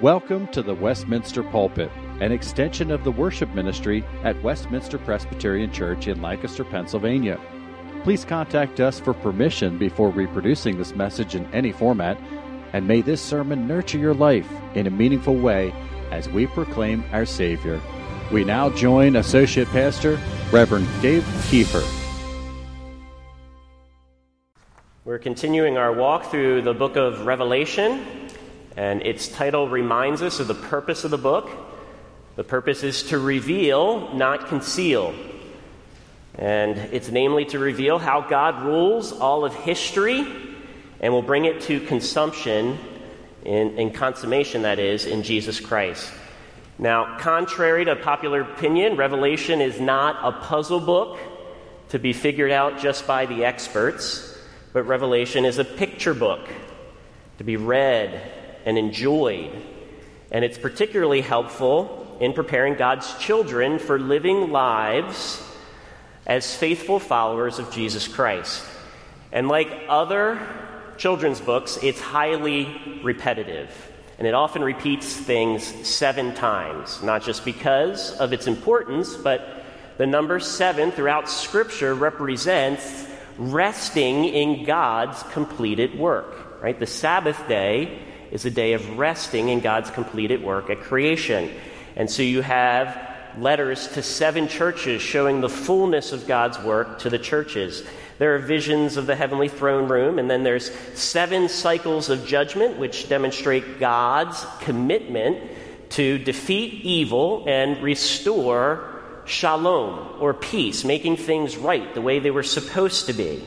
Welcome to the Westminster Pulpit, an extension of the worship ministry at Westminster Presbyterian Church in Lancaster, Pennsylvania. Please contact us for permission before reproducing this message in any format, and may this sermon nurture your life in a meaningful way as we proclaim our Savior. We now join Associate Pastor Reverend Dave Kiefer. We're continuing our walk through the book of Revelation, and its title reminds us of the purpose of the book. The purpose is to reveal, not conceal. And it's namely to reveal how God rules all of history and will bring it to consumption, in, in consummation, that is, in Jesus Christ. Now, contrary to popular opinion, Revelation is not a puzzle book to be figured out just by the experts, but Revelation is a picture book to be read and enjoyed. And it's particularly helpful in preparing God's children for living lives as faithful followers of Jesus Christ. And like other children's books, it's highly repetitive. And it often repeats things seven times, not just because of its importance, but the number seven throughout Scripture represents resting in God's completed work. Right? The Sabbath day is a day of resting in God's completed work at creation. And so you have letters to seven churches showing the fullness of God's work to the churches. There are visions of the heavenly throne room, and then there's seven cycles of judgment, which demonstrate God's commitment to defeat evil and restore shalom, or peace, making things right the way they were supposed to be.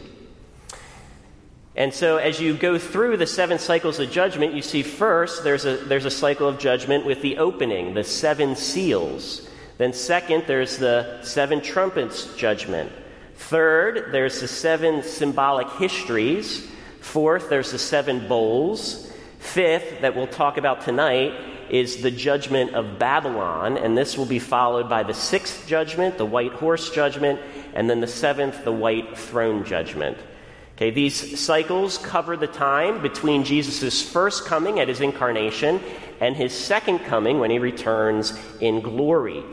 And so, as you go through the seven cycles of judgment, you see first there's a, there's a cycle of judgment with the opening, the seven seals. Then, second, there's the seven trumpets judgment. Third, there's the seven symbolic histories. Fourth, there's the seven bowls. Fifth, that we'll talk about tonight, is the judgment of Babylon, and this will be followed by the sixth judgment, the white horse judgment, and then the seventh, the white throne judgment. Okay, these cycles cover the time between Jesus' first coming at his incarnation and his second coming when he returns in glory.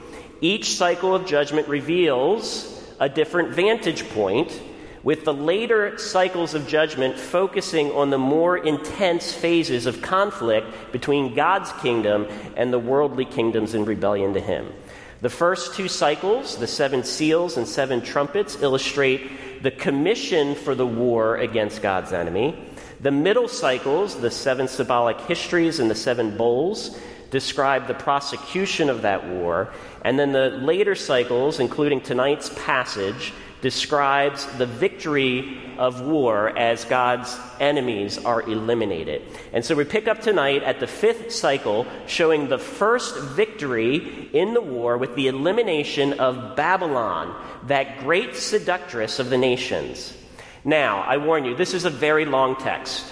Each cycle of judgment reveals a different vantage point, with the later cycles of judgment focusing on the more intense phases of conflict between God's kingdom and the worldly kingdoms in rebellion to him. The first two cycles, the seven seals and seven trumpets, illustrate the commission for the war against God's enemy. The middle cycles, the seven symbolic histories and the seven bowls, describe the prosecution of that war. And then the later cycles, including tonight's passage, describes the victory of war as God's enemies are eliminated. And so we pick up tonight at the fifth cycle, showing the first victory in the war with the elimination of Babylon, that great seductress of the nations. Now, I warn you, this is a very long text.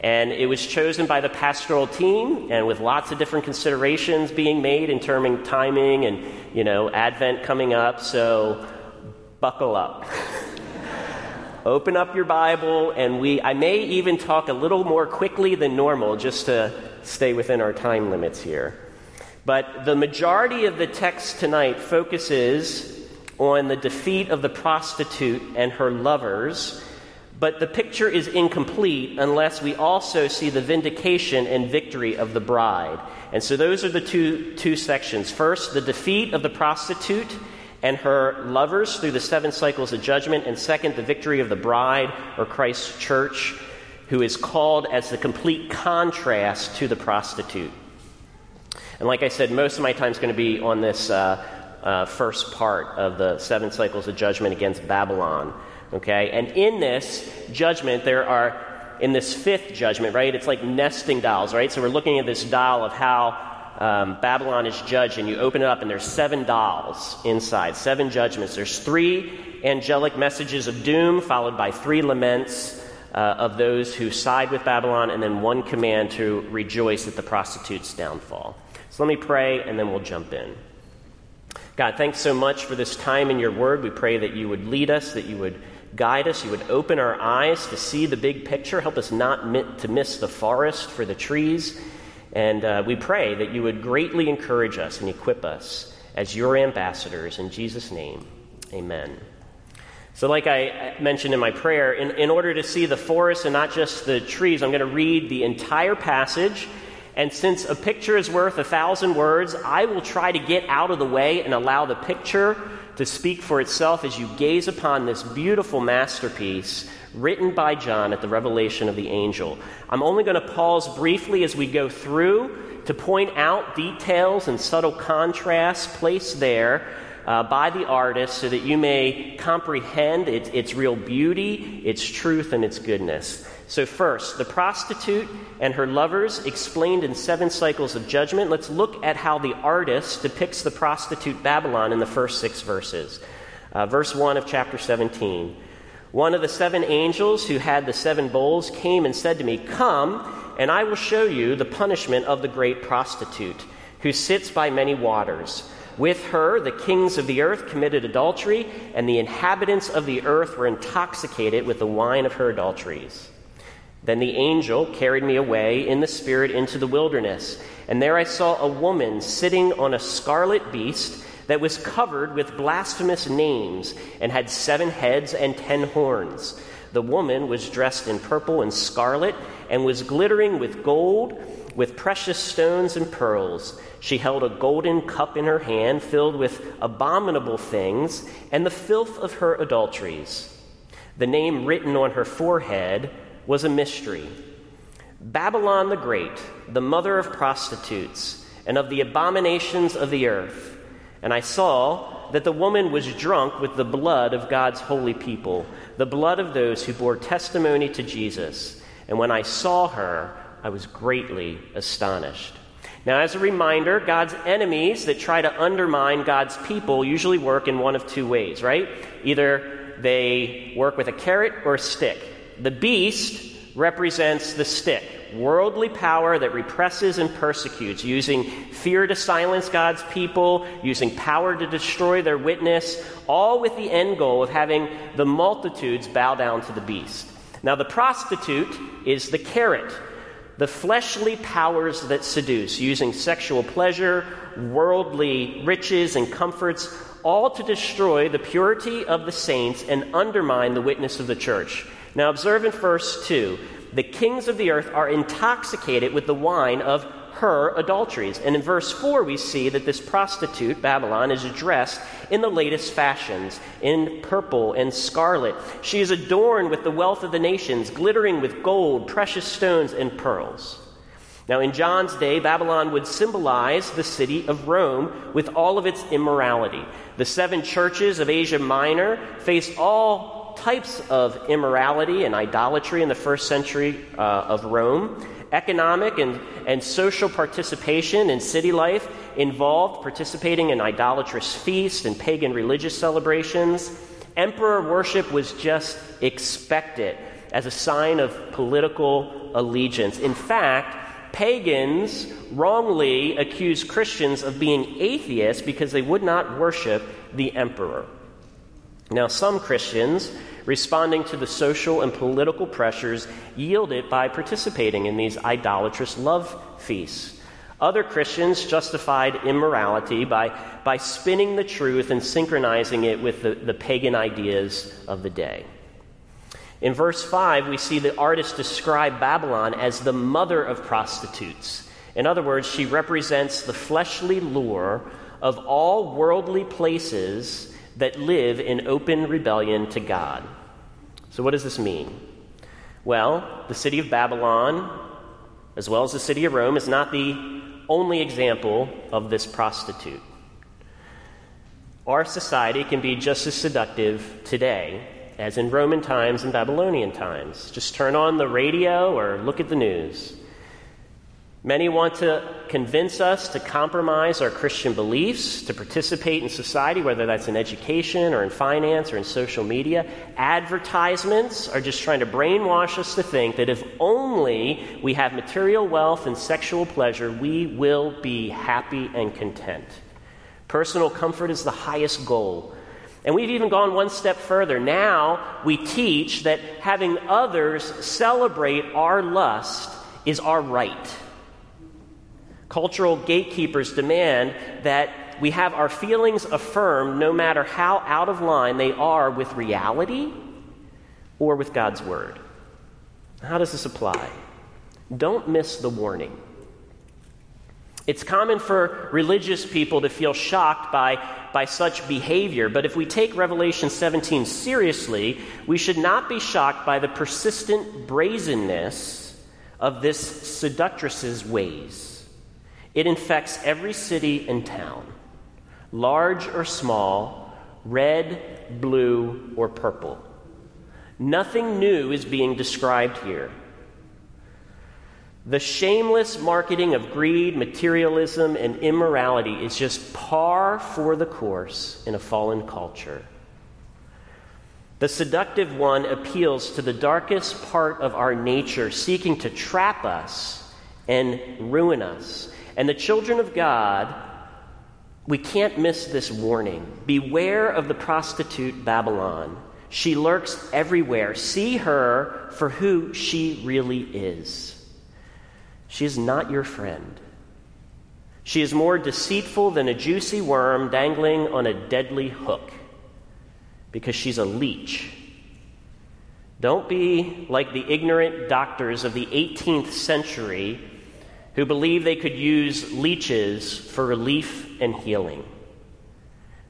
And it was chosen by the pastoral team, and with lots of different considerations being made in terming timing and, you know, Advent coming up. So buckle up. Open up your Bible, and we, I may even talk a little more quickly than normal just to stay within our time limits here. But the majority of the text tonight focuses on the defeat of the prostitute and her lovers. But the picture is incomplete unless we also see the vindication and victory of the bride. And so those are the two, two sections. First, the defeat of the prostitute and her lovers through the seven cycles of judgment. And second, the victory of the bride or Christ's church, who is called as the complete contrast to the prostitute. And like I said, most of my time is going to be on this uh, uh, first part of the seven cycles of judgment against Babylon. Okay? And in this judgment, there are, in this fifth judgment, right? It's like nesting dolls, right? So we're looking at this doll of how um, Babylon is judged, and you open it up, and there's seven dolls inside, seven judgments. There's three angelic messages of doom, followed by three laments uh, of those who side with Babylon, and then one command to rejoice at the prostitute's downfall. So let me pray, and then we'll jump in. God, thanks so much for this time in your word. We pray that you would lead us, that you would guide us, you would open our eyes to see the big picture, help us not to miss the forest for the trees And uh, we pray that you would greatly encourage us and equip us as your ambassadors. In Jesus' name, amen. So, like I mentioned in my prayer, in, in order to see the forest and not just the trees, I'm going to read the entire passage. And since a picture is worth a thousand words, I will try to get out of the way and allow the picture to speak for itself as you gaze upon this beautiful masterpiece written by John at the revelation of the angel. I'm only going to pause briefly as we go through to point out details and subtle contrasts placed there uh, by the artist so that you may comprehend its, its real beauty, its truth, and its goodness. So, first, the prostitute and her lovers explained in seven cycles of judgment. Let's look at how the artist depicts the prostitute Babylon in the first six verses. Uh, verse 1 of chapter 17. One of the seven angels who had the seven bowls came and said to me, Come, and I will show you the punishment of the great prostitute, who sits by many waters. With her, the kings of the earth committed adultery, and the inhabitants of the earth were intoxicated with the wine of her adulteries. Then the angel carried me away in the spirit into the wilderness, and there I saw a woman sitting on a scarlet beast that was covered with blasphemous names and had seven heads and ten horns. The woman was dressed in purple and scarlet and was glittering with gold, with precious stones and pearls. She held a golden cup in her hand filled with abominable things and the filth of her adulteries. The name written on her forehead was a mystery Babylon the Great, the mother of prostitutes and of the abominations of the earth. And I saw that the woman was drunk with the blood of God's holy people, the blood of those who bore testimony to Jesus. And when I saw her, I was greatly astonished. Now, as a reminder, God's enemies that try to undermine God's people usually work in one of two ways, right? Either they work with a carrot or a stick. The beast represents the stick worldly power that represses and persecutes, using fear to silence God's people, using power to destroy their witness, all with the end goal of having the multitudes bow down to the beast. Now, the prostitute is the carrot, the fleshly powers that seduce, using sexual pleasure, worldly riches, and comforts, all to destroy the purity of the saints and undermine the witness of the church. Now, observe in verse 2 the kings of the earth are intoxicated with the wine of her adulteries. And in verse 4, we see that this prostitute, Babylon, is dressed in the latest fashions, in purple and scarlet. She is adorned with the wealth of the nations, glittering with gold, precious stones, and pearls. Now, in John's day, Babylon would symbolize the city of Rome with all of its immorality. The seven churches of Asia Minor faced all types of immorality and idolatry in the first century uh, of Rome. Economic and, and social participation in city life involved participating in idolatrous feasts and pagan religious celebrations. Emperor worship was just expected as a sign of political allegiance. In fact, pagans wrongly accused Christians of being atheists because they would not worship the emperor. Now, some Christians responding to the social and political pressures yielded by participating in these idolatrous love feasts. Other Christians justified immorality by, by spinning the truth and synchronizing it with the, the pagan ideas of the day. In verse 5, we see the artist describe Babylon as the mother of prostitutes. In other words, she represents the fleshly lure of all worldly places that live in open rebellion to God. So, what does this mean? Well, the city of Babylon, as well as the city of Rome, is not the only example of this prostitute. Our society can be just as seductive today as in Roman times and Babylonian times. Just turn on the radio or look at the news. Many want to convince us to compromise our Christian beliefs, to participate in society, whether that's in education or in finance or in social media. Advertisements are just trying to brainwash us to think that if only we have material wealth and sexual pleasure, we will be happy and content. Personal comfort is the highest goal. And we've even gone one step further. Now we teach that having others celebrate our lust is our right. Cultural gatekeepers demand that we have our feelings affirmed no matter how out of line they are with reality or with God's Word. How does this apply? Don't miss the warning. It's common for religious people to feel shocked by, by such behavior, but if we take Revelation 17 seriously, we should not be shocked by the persistent brazenness of this seductress's ways. It infects every city and town, large or small, red, blue, or purple. Nothing new is being described here. The shameless marketing of greed, materialism, and immorality is just par for the course in a fallen culture. The seductive one appeals to the darkest part of our nature, seeking to trap us and ruin us. And the children of God, we can't miss this warning. Beware of the prostitute Babylon. She lurks everywhere. See her for who she really is. She is not your friend. She is more deceitful than a juicy worm dangling on a deadly hook because she's a leech. Don't be like the ignorant doctors of the 18th century who believed they could use leeches for relief and healing.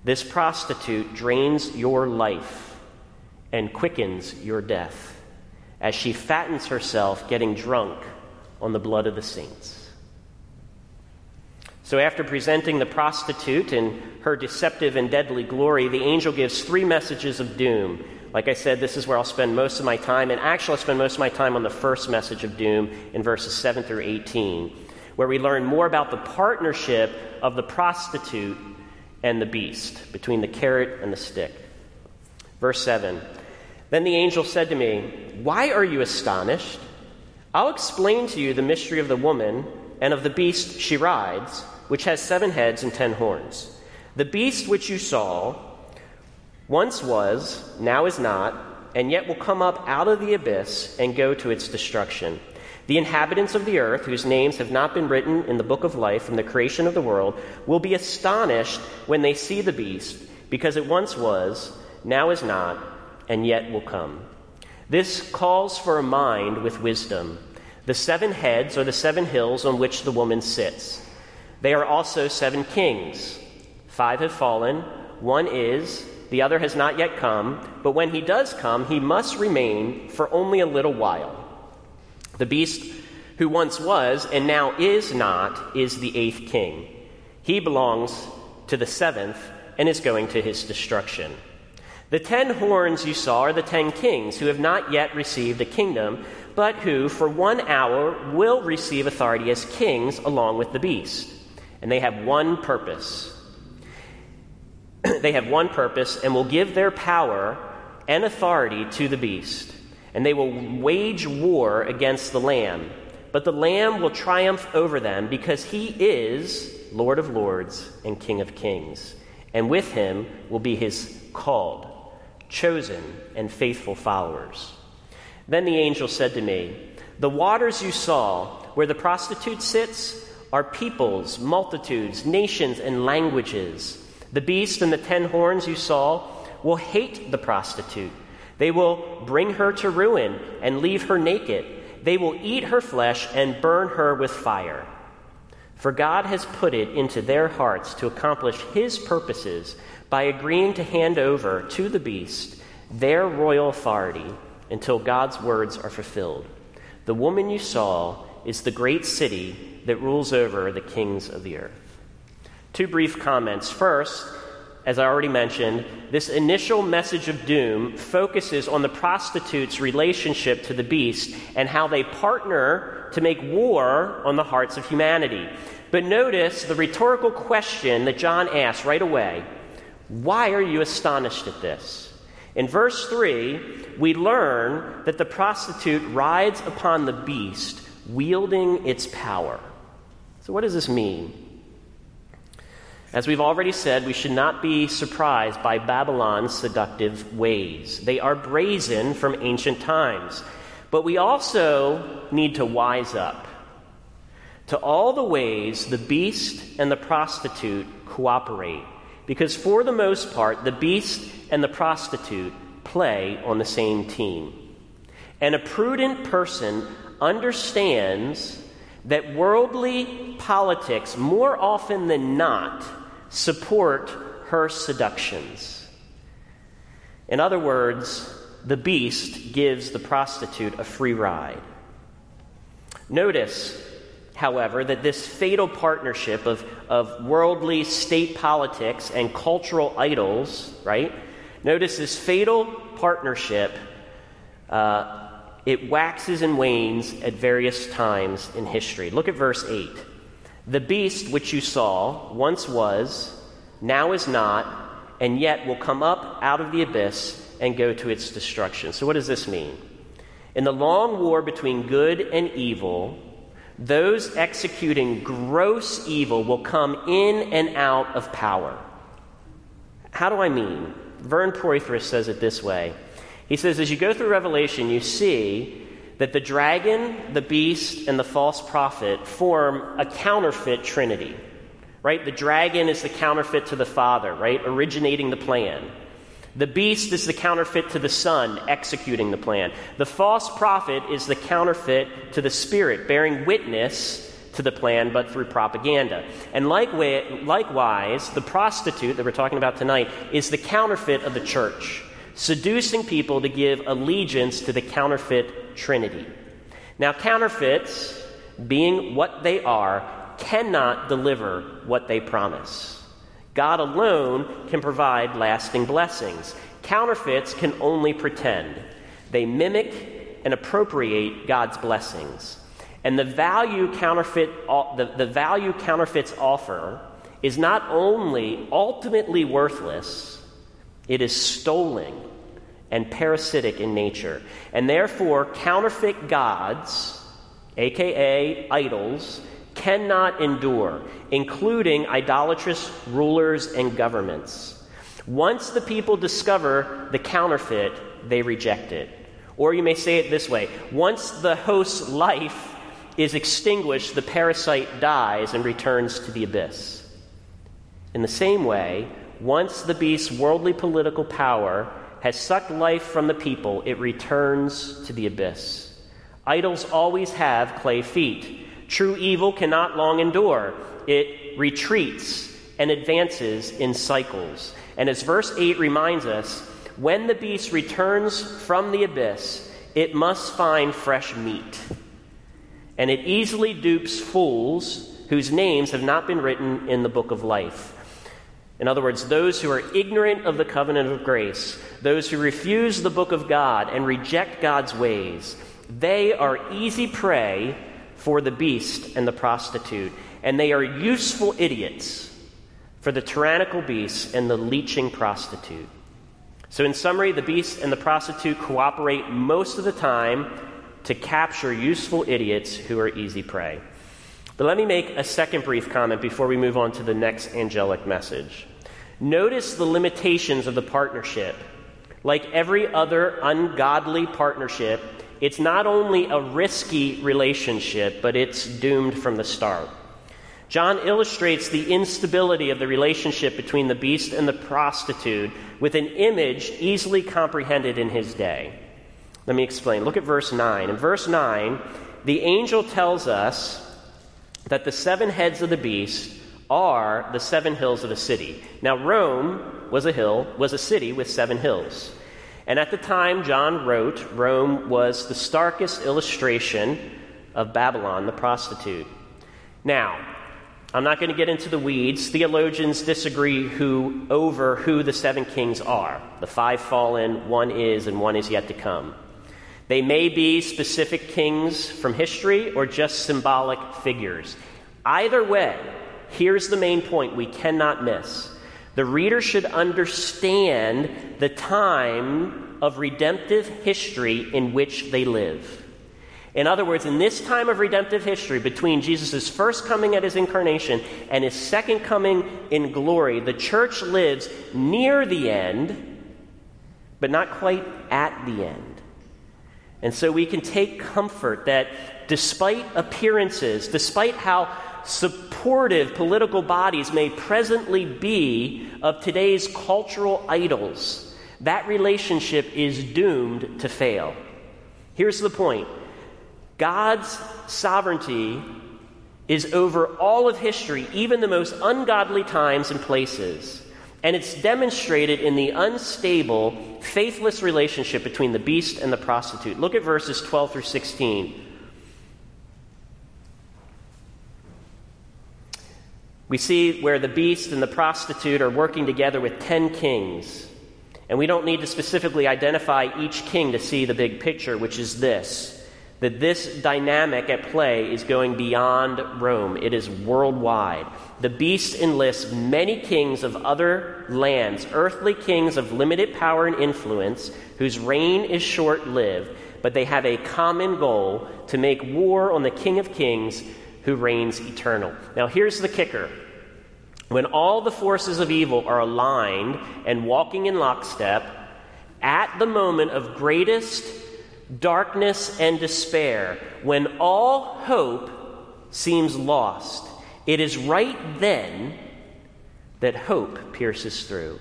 This prostitute drains your life and quickens your death as she fattens herself getting drunk on the blood of the saints. So, after presenting the prostitute in her deceptive and deadly glory, the angel gives three messages of doom. Like I said, this is where I'll spend most of my time, and actually, I'll spend most of my time on the first message of doom in verses 7 through 18, where we learn more about the partnership of the prostitute and the beast, between the carrot and the stick. Verse 7 then the angel said to me, Why are you astonished? I'll explain to you the mystery of the woman and of the beast she rides, which has seven heads and ten horns. The beast which you saw once was, now is not, and yet will come up out of the abyss and go to its destruction. The inhabitants of the earth, whose names have not been written in the book of life from the creation of the world, will be astonished when they see the beast, because it once was, now is not, and yet will come. This calls for a mind with wisdom. The seven heads are the seven hills on which the woman sits. They are also seven kings. Five have fallen, one is, the other has not yet come, but when he does come, he must remain for only a little while. The beast who once was and now is not is the eighth king. He belongs to the seventh and is going to his destruction. The ten horns you saw are the ten kings who have not yet received a kingdom, but who, for one hour, will receive authority as kings along with the beast. And they have one purpose. they have one purpose and will give their power and authority to the beast. And they will wage war against the Lamb. But the Lamb will triumph over them because he is Lord of lords and King of kings. And with him will be his called chosen, and faithful followers. Then the angel said to me, The waters you saw, where the prostitute sits, are peoples, multitudes, nations, and languages. The beast and the ten horns you saw will hate the prostitute. They will bring her to ruin and leave her naked. They will eat her flesh and burn her with fire. For God has put it into their hearts to accomplish his purposes by agreeing to hand over to the beast their royal authority until God's words are fulfilled. The woman you saw is the great city that rules over the kings of the earth. Two brief comments. First, as I already mentioned, this initial message of doom focuses on the prostitute's relationship to the beast and how they partner to make war on the hearts of humanity. But notice the rhetorical question that John asks right away why are you astonished at this? In verse 3, we learn that the prostitute rides upon the beast, wielding its power. So, what does this mean? As we've already said, we should not be surprised by Babylon's seductive ways. They are brazen from ancient times. But we also need to wise up. to all the ways the beast and the prostitute cooperate. Because for the most part, the beast and the prostitute play on the same team. And a prudent person understands that worldly politics, more often than not, support her seductions. In other words, the beast gives the prostitute a free ride. Notice, however, that this fatal partnership of, of worldly state politics and cultural idols, right? Notice this fatal partnership, uh, it waxes and wanes at various times in history. Look at verse 8. The beast which you saw once was, now is not, and yet will come up out of the abyss and go to its destruction. So, what does this mean? In the long war between good and evil, those executing gross evil will come in and out of power. How do I mean? Vern Poythress says it this way. He says, as you go through Revelation, you see that the dragon, the beast, and the false prophet form a counterfeit trinity. Right? The dragon is the counterfeit to the Father, right? Originating the plan. The beast is the counterfeit to the Son, executing the plan. The false prophet is the counterfeit to the Spirit, bearing witness to the plan, but through propaganda. And likewise, the prostitute that we're talking about tonight is the counterfeit of the church, seducing people to give allegiance to the counterfeit Trinity. Now, counterfeits, being what they are, cannot deliver what they promise. God alone can provide lasting blessings. Counterfeits can only pretend, they mimic and appropriate God's blessings. And the value counterfeit uh, the, the value counterfeits offer is not only ultimately worthless, it is stolen and parasitic in nature. And therefore, counterfeit gods, aka idols, cannot endure, including idolatrous rulers and governments. Once the people discover the counterfeit, they reject it. Or you may say it this way once the host's life is extinguished, the parasite dies and returns to the abyss. In the same way, once the beast's worldly political power has sucked life from the people, it returns to the abyss. Idols always have clay feet. True evil cannot long endure, it retreats and advances in cycles. And as verse 8 reminds us, when the beast returns from the abyss, it must find fresh meat. And it easily dupes fools whose names have not been written in the book of life. In other words, those who are ignorant of the covenant of grace, those who refuse the book of God and reject God's ways, they are easy prey for the beast and the prostitute, and they are useful idiots for the tyrannical beast and the leeching prostitute. So, in summary, the beast and the prostitute cooperate most of the time to capture useful idiots who are easy prey. But let me make a second brief comment before we move on to the next angelic message. Notice the limitations of the partnership. Like every other ungodly partnership, it's not only a risky relationship, but it's doomed from the start. John illustrates the instability of the relationship between the beast and the prostitute with an image easily comprehended in his day. Let me explain. Look at verse 9. In verse 9, the angel tells us that the seven heads of the beast are the seven hills of a city. Now, Rome was a hill, was a city with seven hills. And at the time John wrote, Rome was the starkest illustration of Babylon, the prostitute. Now, I'm not going to get into the weeds. Theologians disagree who, over who the seven kings are. The five fallen, one is, and one is yet to come. They may be specific kings from history or just symbolic figures. Either way, here's the main point we cannot miss. The reader should understand the time of redemptive history in which they live. In other words, in this time of redemptive history, between Jesus' first coming at his incarnation and his second coming in glory, the church lives near the end, but not quite at the end. And so we can take comfort that despite appearances, despite how supportive political bodies may presently be of today's cultural idols, that relationship is doomed to fail. Here's the point God's sovereignty is over all of history, even the most ungodly times and places. And it's demonstrated in the unstable, faithless relationship between the beast and the prostitute. Look at verses 12 through 16. We see where the beast and the prostitute are working together with 10 kings. And we don't need to specifically identify each king to see the big picture, which is this that this dynamic at play is going beyond Rome, it is worldwide. The beast enlists many kings of other lands, earthly kings of limited power and influence, whose reign is short lived, but they have a common goal to make war on the King of Kings who reigns eternal. Now, here's the kicker. When all the forces of evil are aligned and walking in lockstep, at the moment of greatest darkness and despair, when all hope seems lost, it is right then that hope pierces through.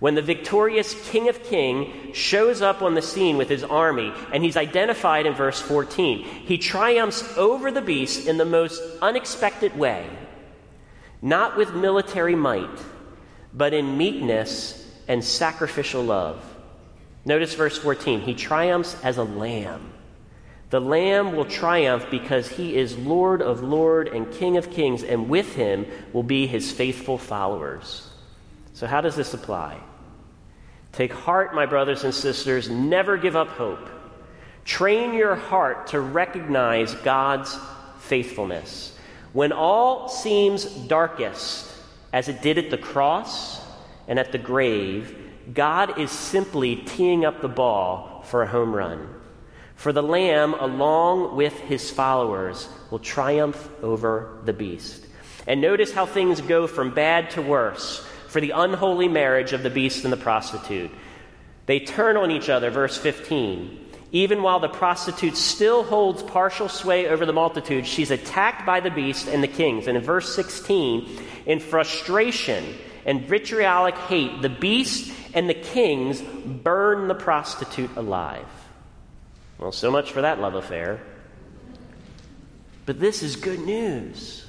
When the victorious King of Kings shows up on the scene with his army, and he's identified in verse 14, he triumphs over the beast in the most unexpected way not with military might, but in meekness and sacrificial love. Notice verse 14. He triumphs as a lamb. The lamb will triumph because he is Lord of Lord and King of Kings, and with him will be his faithful followers. So, how does this apply? Take heart, my brothers and sisters. Never give up hope. Train your heart to recognize God's faithfulness. When all seems darkest, as it did at the cross and at the grave, God is simply teeing up the ball for a home run. For the Lamb, along with his followers, will triumph over the beast. And notice how things go from bad to worse for the unholy marriage of the beast and the prostitute. They turn on each other, verse 15 even while the prostitute still holds partial sway over the multitude, she's attacked by the beast and the kings. And in verse 16, in frustration and vitriolic hate, the beast and the kings burn the prostitute alive. Well, so much for that love affair. But this is good news.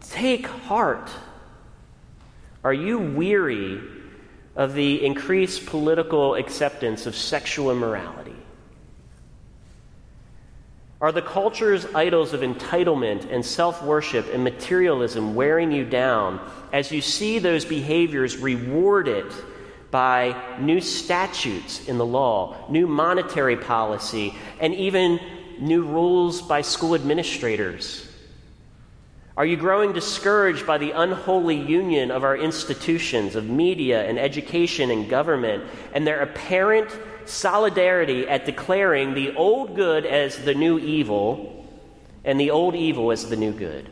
Take heart. Are you weary of the increased political acceptance of sexual immorality? Are the culture's idols of entitlement and self worship and materialism wearing you down as you see those behaviors rewarded by new statutes in the law, new monetary policy, and even new rules by school administrators? Are you growing discouraged by the unholy union of our institutions, of media and education and government, and their apparent solidarity at declaring the old good as the new evil and the old evil as the new good?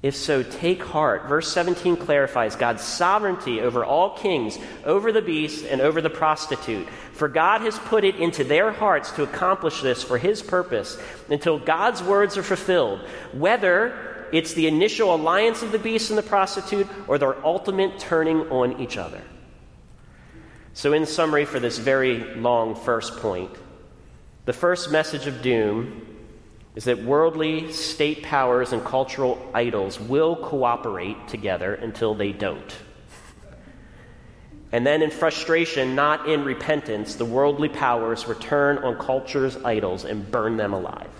If so, take heart. Verse 17 clarifies God's sovereignty over all kings, over the beast, and over the prostitute. For God has put it into their hearts to accomplish this for his purpose until God's words are fulfilled, whether it's the initial alliance of the beast and the prostitute or their ultimate turning on each other. So, in summary, for this very long first point, the first message of doom is that worldly state powers and cultural idols will cooperate together until they don't. And then, in frustration, not in repentance, the worldly powers return on culture's idols and burn them alive.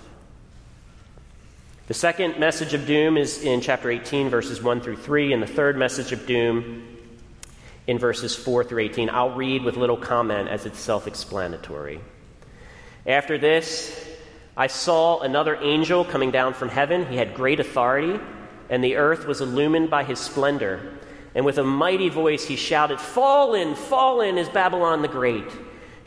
The second message of doom is in chapter 18, verses 1 through 3, and the third message of doom in verses 4 through 18. I'll read with little comment as it's self explanatory. After this, I saw another angel coming down from heaven. He had great authority, and the earth was illumined by his splendor. And with a mighty voice he shouted, Fallen, fallen is Babylon the Great.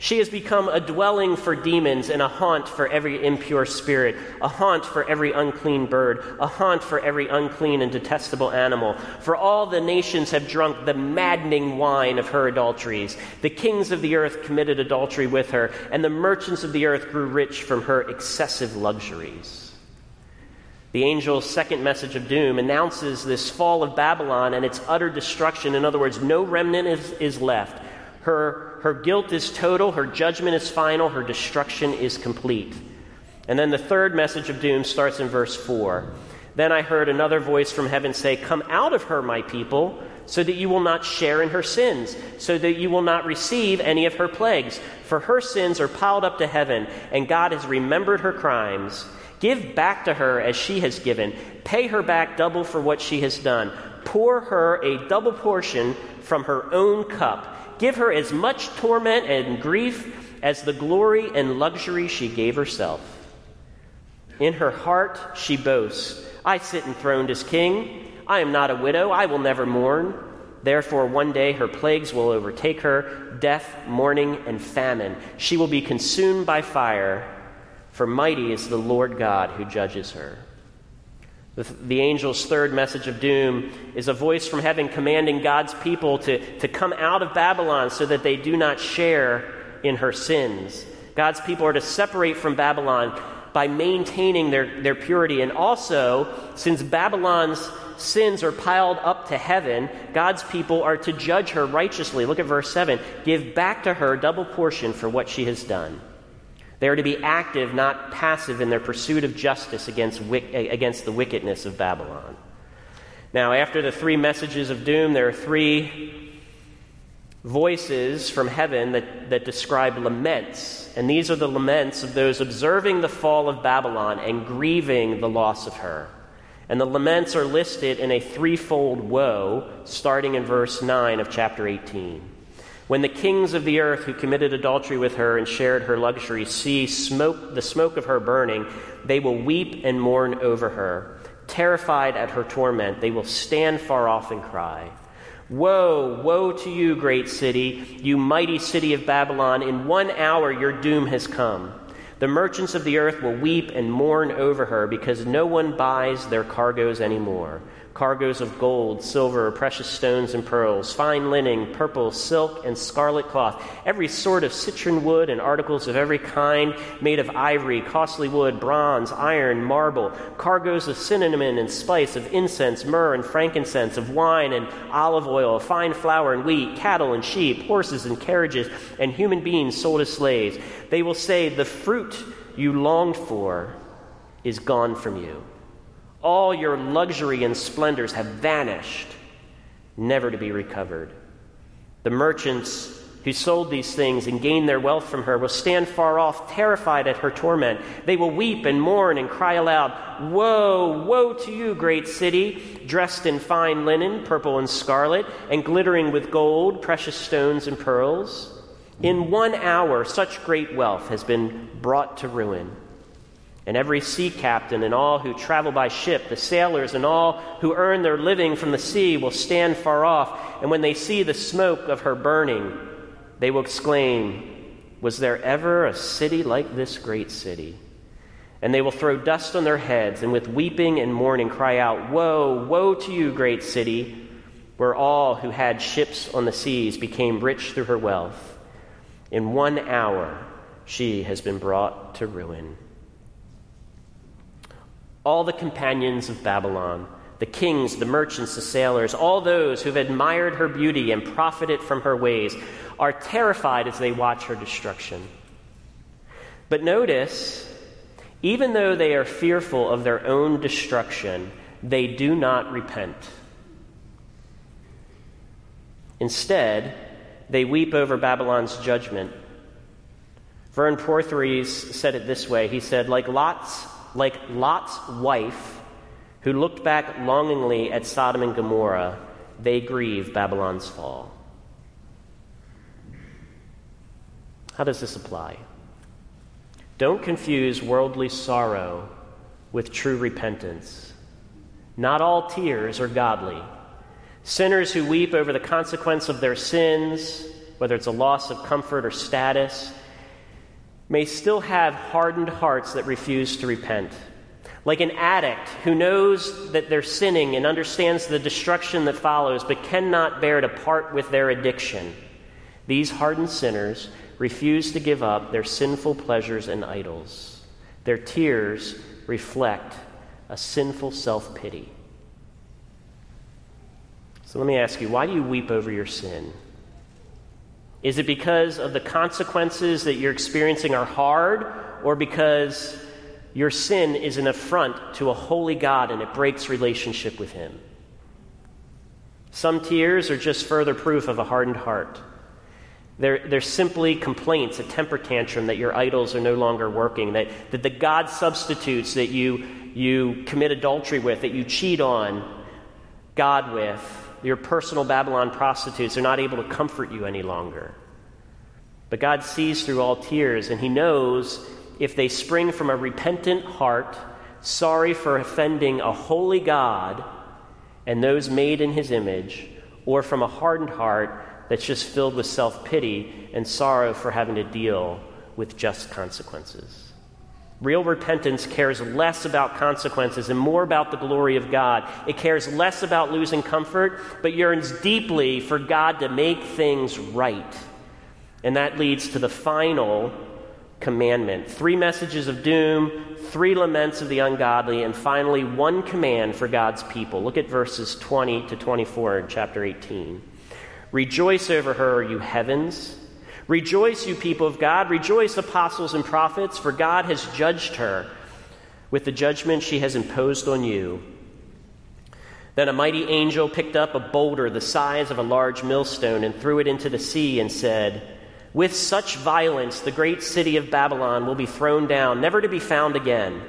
She has become a dwelling for demons and a haunt for every impure spirit, a haunt for every unclean bird, a haunt for every unclean and detestable animal. For all the nations have drunk the maddening wine of her adulteries. The kings of the earth committed adultery with her, and the merchants of the earth grew rich from her excessive luxuries. The angel's second message of doom announces this fall of Babylon and its utter destruction. In other words, no remnant is, is left. Her, her guilt is total, her judgment is final, her destruction is complete. And then the third message of doom starts in verse 4. Then I heard another voice from heaven say, Come out of her, my people, so that you will not share in her sins, so that you will not receive any of her plagues. For her sins are piled up to heaven, and God has remembered her crimes. Give back to her as she has given. Pay her back double for what she has done. Pour her a double portion from her own cup Give her as much torment and grief as the glory and luxury she gave herself. In her heart she boasts I sit enthroned as king. I am not a widow. I will never mourn. Therefore, one day her plagues will overtake her death, mourning, and famine. She will be consumed by fire, for mighty is the Lord God who judges her. The, the, angel's third message of doom is a voice from heaven commanding God's people to, to come out of Babylon so that they do not share in her sins. God's people are to separate from Babylon by maintaining their, their purity. And also, since Babylon's sins are piled up to heaven, God's people are to judge her righteously. Look at verse 7 Give back to her double portion for what she has done. They are to be active, not passive, in their pursuit of justice against, against the wickedness of Babylon. Now, after the three messages of doom, there are three voices from heaven that, that describe laments. And these are the laments of those observing the fall of Babylon and grieving the loss of her. And the laments are listed in a threefold woe, starting in verse 9 of chapter 18. When the kings of the earth who committed adultery with her and shared her luxury see smoke, the smoke of her burning, they will weep and mourn over her. Terrified at her torment, they will stand far off and cry. Woe, woe to you, great city, you mighty city of Babylon. In one hour your doom has come. The merchants of the earth will weep and mourn over her because no one buys their cargoes anymore cargoes of gold, silver, precious stones, and pearls, fine linen, purple, silk, and scarlet cloth, every sort of citron wood, and articles of every kind made of ivory, costly wood, bronze, iron, marble, cargoes of cinnamon and spice, of incense, myrrh, and frankincense, of wine and olive oil, of fine flour and wheat, cattle and sheep, horses and carriages, and human beings sold as slaves. They will say, The fruit you longed for is gone from you all your luxury and splendors have vanished, never to be recovered. The merchants who sold these things and gained their wealth from her will stand far off, terrified at her torment. They will weep and mourn and cry aloud, Woe, woe to you, great city, dressed in fine linen, purple and scarlet, and glittering with gold, precious stones, and pearls. In one hour, such great wealth has been brought to ruin. And every sea captain and all who travel by ship, the sailors and all who earn their living from the sea will stand far off, and when they see the smoke of her burning, they will exclaim, Was there ever a city like this great city? And they will throw dust on their heads, and with weeping and mourning cry out, Woe, woe to you, great city, where all who had ships on the seas became rich through her wealth. In one hour she has been brought to ruin all the companions of Babylon, the kings, the merchants, the sailors, all those who've admired her beauty and profited from her ways, are terrified as they watch her destruction. But notice, even though they are fearful of their own destruction, they do not repent. Instead, they weep over Babylon's judgment. Vern Poythress said it this way. He said, Like Lot's like Lot's wife, who looked back longingly at Sodom and Gomorrah, they grieve Babylon's fall. How does this apply? Don't confuse worldly sorrow with true repentance. Not all tears are godly. Sinners who weep over the consequence of their sins whether it's a loss of comfort or status, may still have hardened hearts that refuse to repent. Like an addict who knows that they're sinning and understands the destruction that follows, but cannot bear to part with their addiction. These hardened sinners refuse to give up their sinful pleasures and idols. Their tears reflect a sinful self pity. So let me ask you why do you weep over your sin? Is it because of the consequences that you're experiencing are hard, or because your sin is an affront to a holy God and it breaks relationship with Him? Some tears are just further proof of a hardened heart. They're, they're simply complaints, a temper tantrum that your idols are no longer working, that, that the God substitutes that you, you commit adultery with, that you cheat on God with, your personal Babylon prostitutes are not able to comfort you any longer. But God sees through all tears, and He knows if they spring from a repentant heart, sorry for offending a holy God and those made in His image, or from a hardened heart that's just filled with self pity and sorrow for having to deal with just consequences. Real repentance cares less about consequences and more about the glory of God. It cares less about losing comfort, but yearns deeply for God to make things right. And that leads to the final commandment three messages of doom, three laments of the ungodly, and finally, one command for God's people. Look at verses 20 to 24 in chapter 18. Rejoice over her, you heavens Rejoice, you people of God. Rejoice, apostles and prophets, for God has judged her with the judgment she has imposed on you. Then a mighty angel picked up a boulder the size of a large millstone and threw it into the sea and said, With such violence, the great city of Babylon will be thrown down, never to be found again.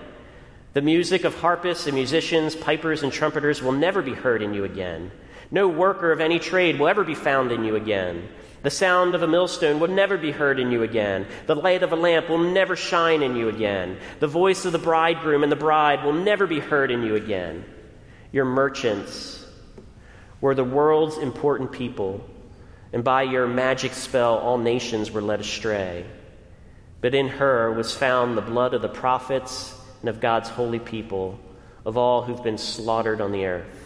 The music of harpists and musicians, pipers and trumpeters will never be heard in you again. No worker of any trade will ever be found in you again. The sound of a millstone will never be heard in you again. The light of a lamp will never shine in you again. The voice of the bridegroom and the bride will never be heard in you again. Your merchants were the world's important people, and by your magic spell, all nations were led astray. But in her was found the blood of the prophets and of God's holy people, of all who've been slaughtered on the earth.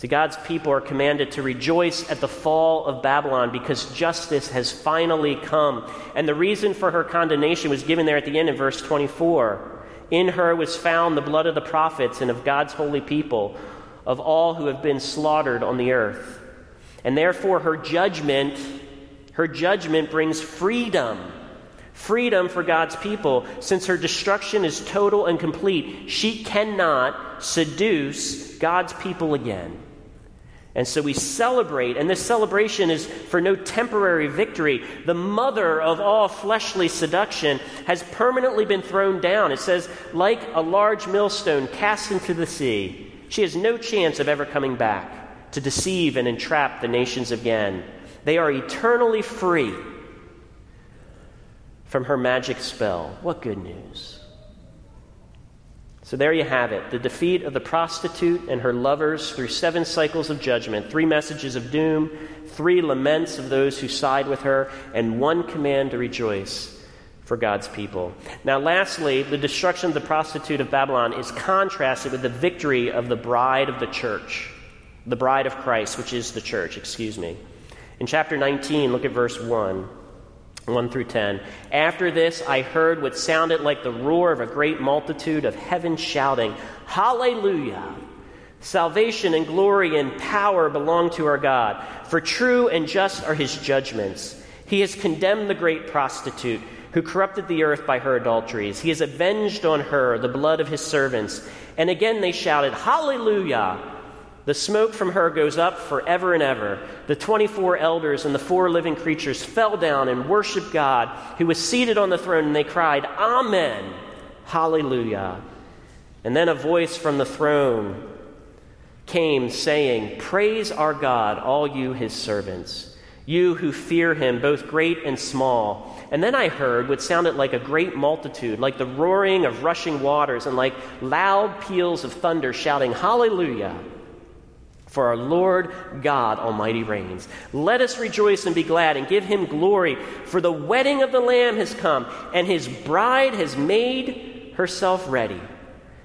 See, God's people are commanded to rejoice at the fall of Babylon because justice has finally come. And the reason for her condemnation was given there at the end in verse 24. In her was found the blood of the prophets and of God's holy people, of all who have been slaughtered on the earth. And therefore, her judgment, her judgment brings freedom. Freedom for God's people. Since her destruction is total and complete, she cannot seduce God's people again. And so we celebrate, and this celebration is for no temporary victory. The mother of all fleshly seduction has permanently been thrown down. It says, like a large millstone cast into the sea. She has no chance of ever coming back to deceive and entrap the nations again. They are eternally free from her magic spell. What good news! So there you have it the defeat of the prostitute and her lovers through seven cycles of judgment, three messages of doom, three laments of those who side with her, and one command to rejoice for God's people. Now, lastly, the destruction of the prostitute of Babylon is contrasted with the victory of the bride of the church, the bride of Christ, which is the church, excuse me. In chapter 19, look at verse 1. 1 through 10. After this, I heard what sounded like the roar of a great multitude of heaven shouting, Hallelujah! Salvation and glory and power belong to our God, for true and just are his judgments. He has condemned the great prostitute who corrupted the earth by her adulteries. He has avenged on her the blood of his servants. And again they shouted, Hallelujah! The smoke from her goes up forever and ever. The 24 elders and the four living creatures fell down and worshiped God, who was seated on the throne, and they cried, Amen, Hallelujah. And then a voice from the throne came saying, Praise our God, all you his servants, you who fear him, both great and small. And then I heard what sounded like a great multitude, like the roaring of rushing waters, and like loud peals of thunder, shouting, Hallelujah. For our Lord God Almighty reigns. Let us rejoice and be glad and give him glory, for the wedding of the Lamb has come, and his bride has made herself ready.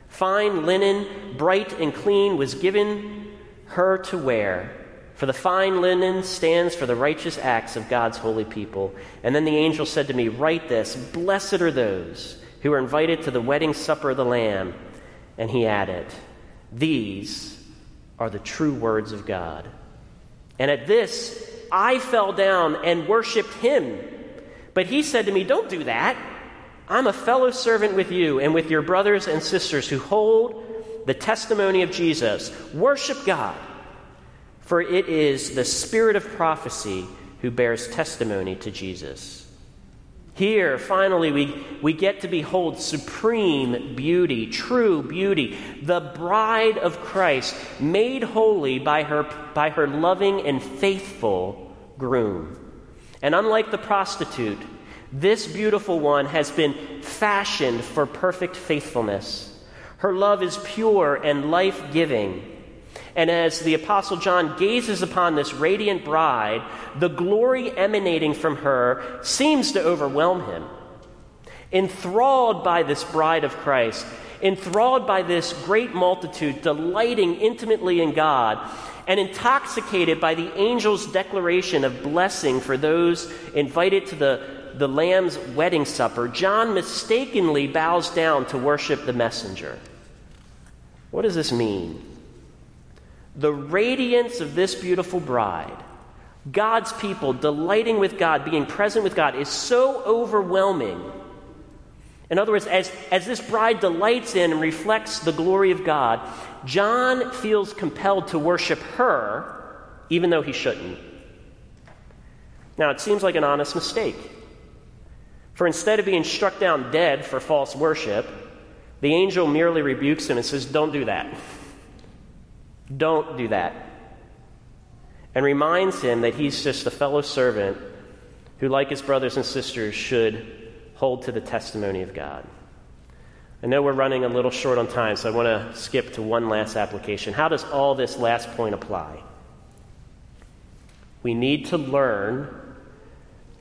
Fine linen, bright and clean, was given her to wear. For the fine linen stands for the righteous acts of God's holy people. And then the angel said to me, Write this Blessed are those who are invited to the wedding supper of the Lamb. And he added, These are the true words of God. And at this, I fell down and worshiped him. But he said to me, Don't do that. I'm a fellow servant with you and with your brothers and sisters who hold the testimony of Jesus. Worship God, for it is the spirit of prophecy who bears testimony to Jesus. Here, finally, we, we get to behold supreme beauty, true beauty, the bride of Christ, made holy by her, by her loving and faithful groom. And unlike the prostitute, this beautiful one has been fashioned for perfect faithfulness. Her love is pure and life giving. And as the Apostle John gazes upon this radiant bride, the glory emanating from her seems to overwhelm him. Enthralled by this bride of Christ, enthralled by this great multitude, delighting intimately in God, and intoxicated by the angel's declaration of blessing for those invited to the, the Lamb's wedding supper, John mistakenly bows down to worship the messenger. What does this mean? The radiance of this beautiful bride, God's people delighting with God, being present with God, is so overwhelming. In other words, as, as this bride delights in and reflects the glory of God, John feels compelled to worship her, even though he shouldn't. Now, it seems like an honest mistake. For instead of being struck down dead for false worship, the angel merely rebukes him and says, Don't do that. Don't do that. And reminds him that he's just a fellow servant who, like his brothers and sisters, should hold to the testimony of God. I know we're running a little short on time, so I want to skip to one last application. How does all this last point apply? We need to learn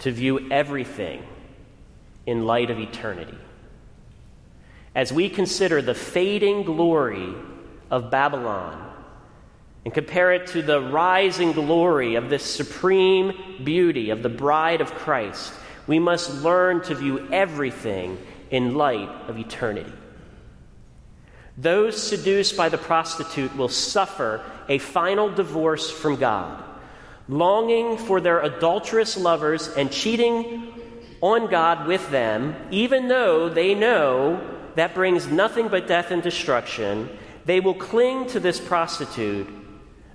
to view everything in light of eternity. As we consider the fading glory of Babylon and compare it to the rising glory of this supreme beauty of the bride of Christ, we must learn to view everything in light of eternity. Those seduced by the prostitute will suffer a final divorce from God, longing for their adulterous lovers and cheating on God with them, even though they know that brings nothing but death and destruction. They will cling to this prostitute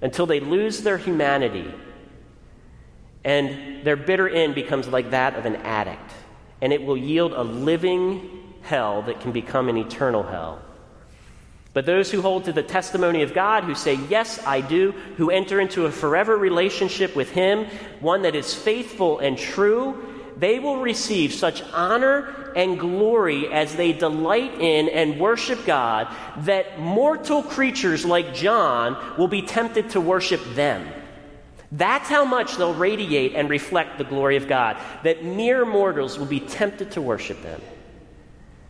until they lose their humanity and their bitter end becomes like that of an addict, and it will yield a living hell that can become an eternal hell. But those who hold to the testimony of God, who say, Yes, I do, who enter into a forever relationship with Him, one that is faithful and true, they will receive such honor and glory as they delight in and worship God that mortal creatures like John will be tempted to worship them. That's how much they'll radiate and reflect the glory of God, that mere mortals will be tempted to worship them.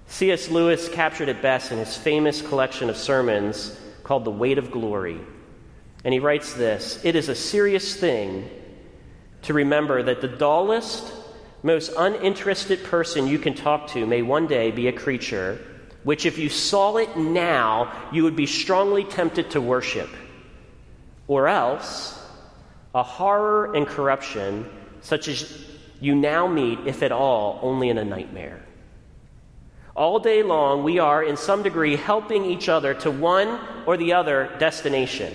C.S. Lewis captured it best in his famous collection of sermons called The Weight of Glory. And he writes this It is a serious thing to remember that the dullest, most uninterested person you can talk to may one day be a creature which, if you saw it now, you would be strongly tempted to worship. Or else, a horror and corruption such as you now meet, if at all, only in a nightmare. All day long, we are, in some degree, helping each other to one or the other destination.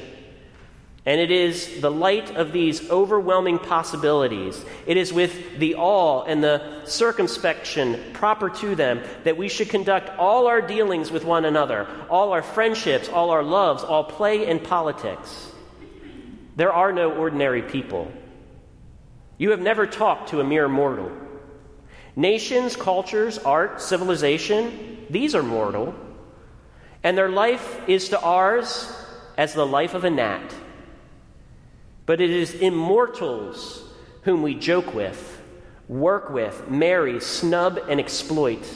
And it is the light of these overwhelming possibilities, it is with the awe and the circumspection proper to them that we should conduct all our dealings with one another, all our friendships, all our loves, all play and politics. There are no ordinary people. You have never talked to a mere mortal. Nations, cultures, art, civilization, these are mortal. And their life is to ours as the life of a gnat but it is immortals whom we joke with, work with, marry, snub, and exploit.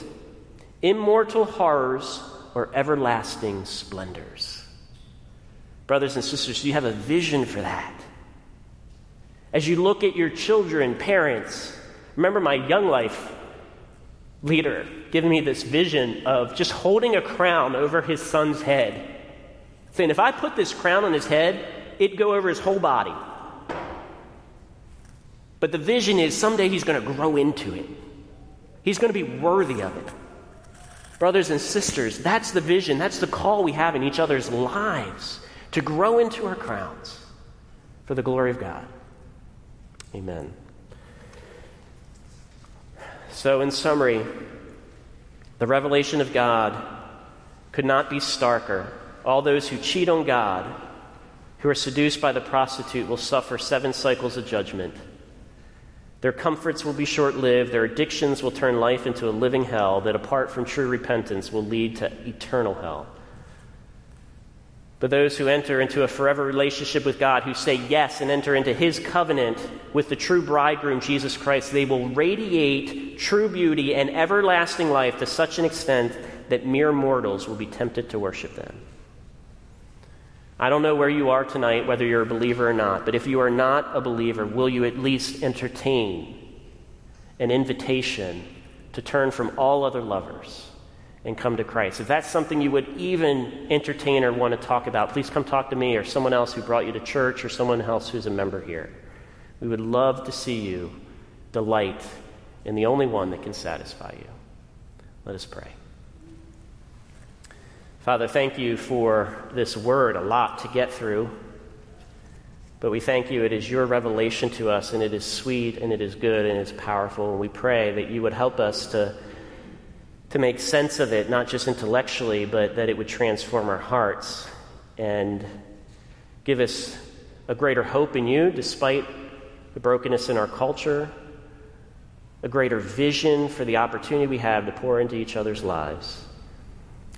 Immortal horrors or everlasting splendors. Brothers and sisters, do you have a vision for that? As you look at your children, parents, remember my young life leader giving me this vision of just holding a crown over his son's head, saying, If I put this crown on his head, it'd go over his whole body. But the vision is someday he's going to grow into it, he's going to be worthy of it. Brothers and sisters, that's the vision, that's the call we have in each other's lives to grow into our crowns for the glory of God. Amen. So, in summary, the revelation of God could not be starker. All those who cheat on God, who are seduced by the prostitute, will suffer seven cycles of judgment. Their comforts will be short lived, their addictions will turn life into a living hell that, apart from true repentance, will lead to eternal hell. But those who enter into a forever relationship with God, who say yes and enter into his covenant with the true bridegroom, Jesus Christ, they will radiate true beauty and everlasting life to such an extent that mere mortals will be tempted to worship them. I don't know where you are tonight, whether you're a believer or not, but if you are not a believer, will you at least entertain an invitation to turn from all other lovers? and come to Christ. If that's something you would even entertain or want to talk about, please come talk to me or someone else who brought you to church or someone else who's a member here. We would love to see you delight in the only one that can satisfy you. Let us pray. Father, thank you for this word, a lot to get through. But we thank you, it is your revelation to us, and it is sweet, and it is good, and it's powerful. And we pray that you would help us to to make sense of it, not just intellectually, but that it would transform our hearts and give us a greater hope in you despite the brokenness in our culture, a greater vision for the opportunity we have to pour into each other's lives.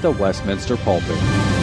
the Westminster Pulpit.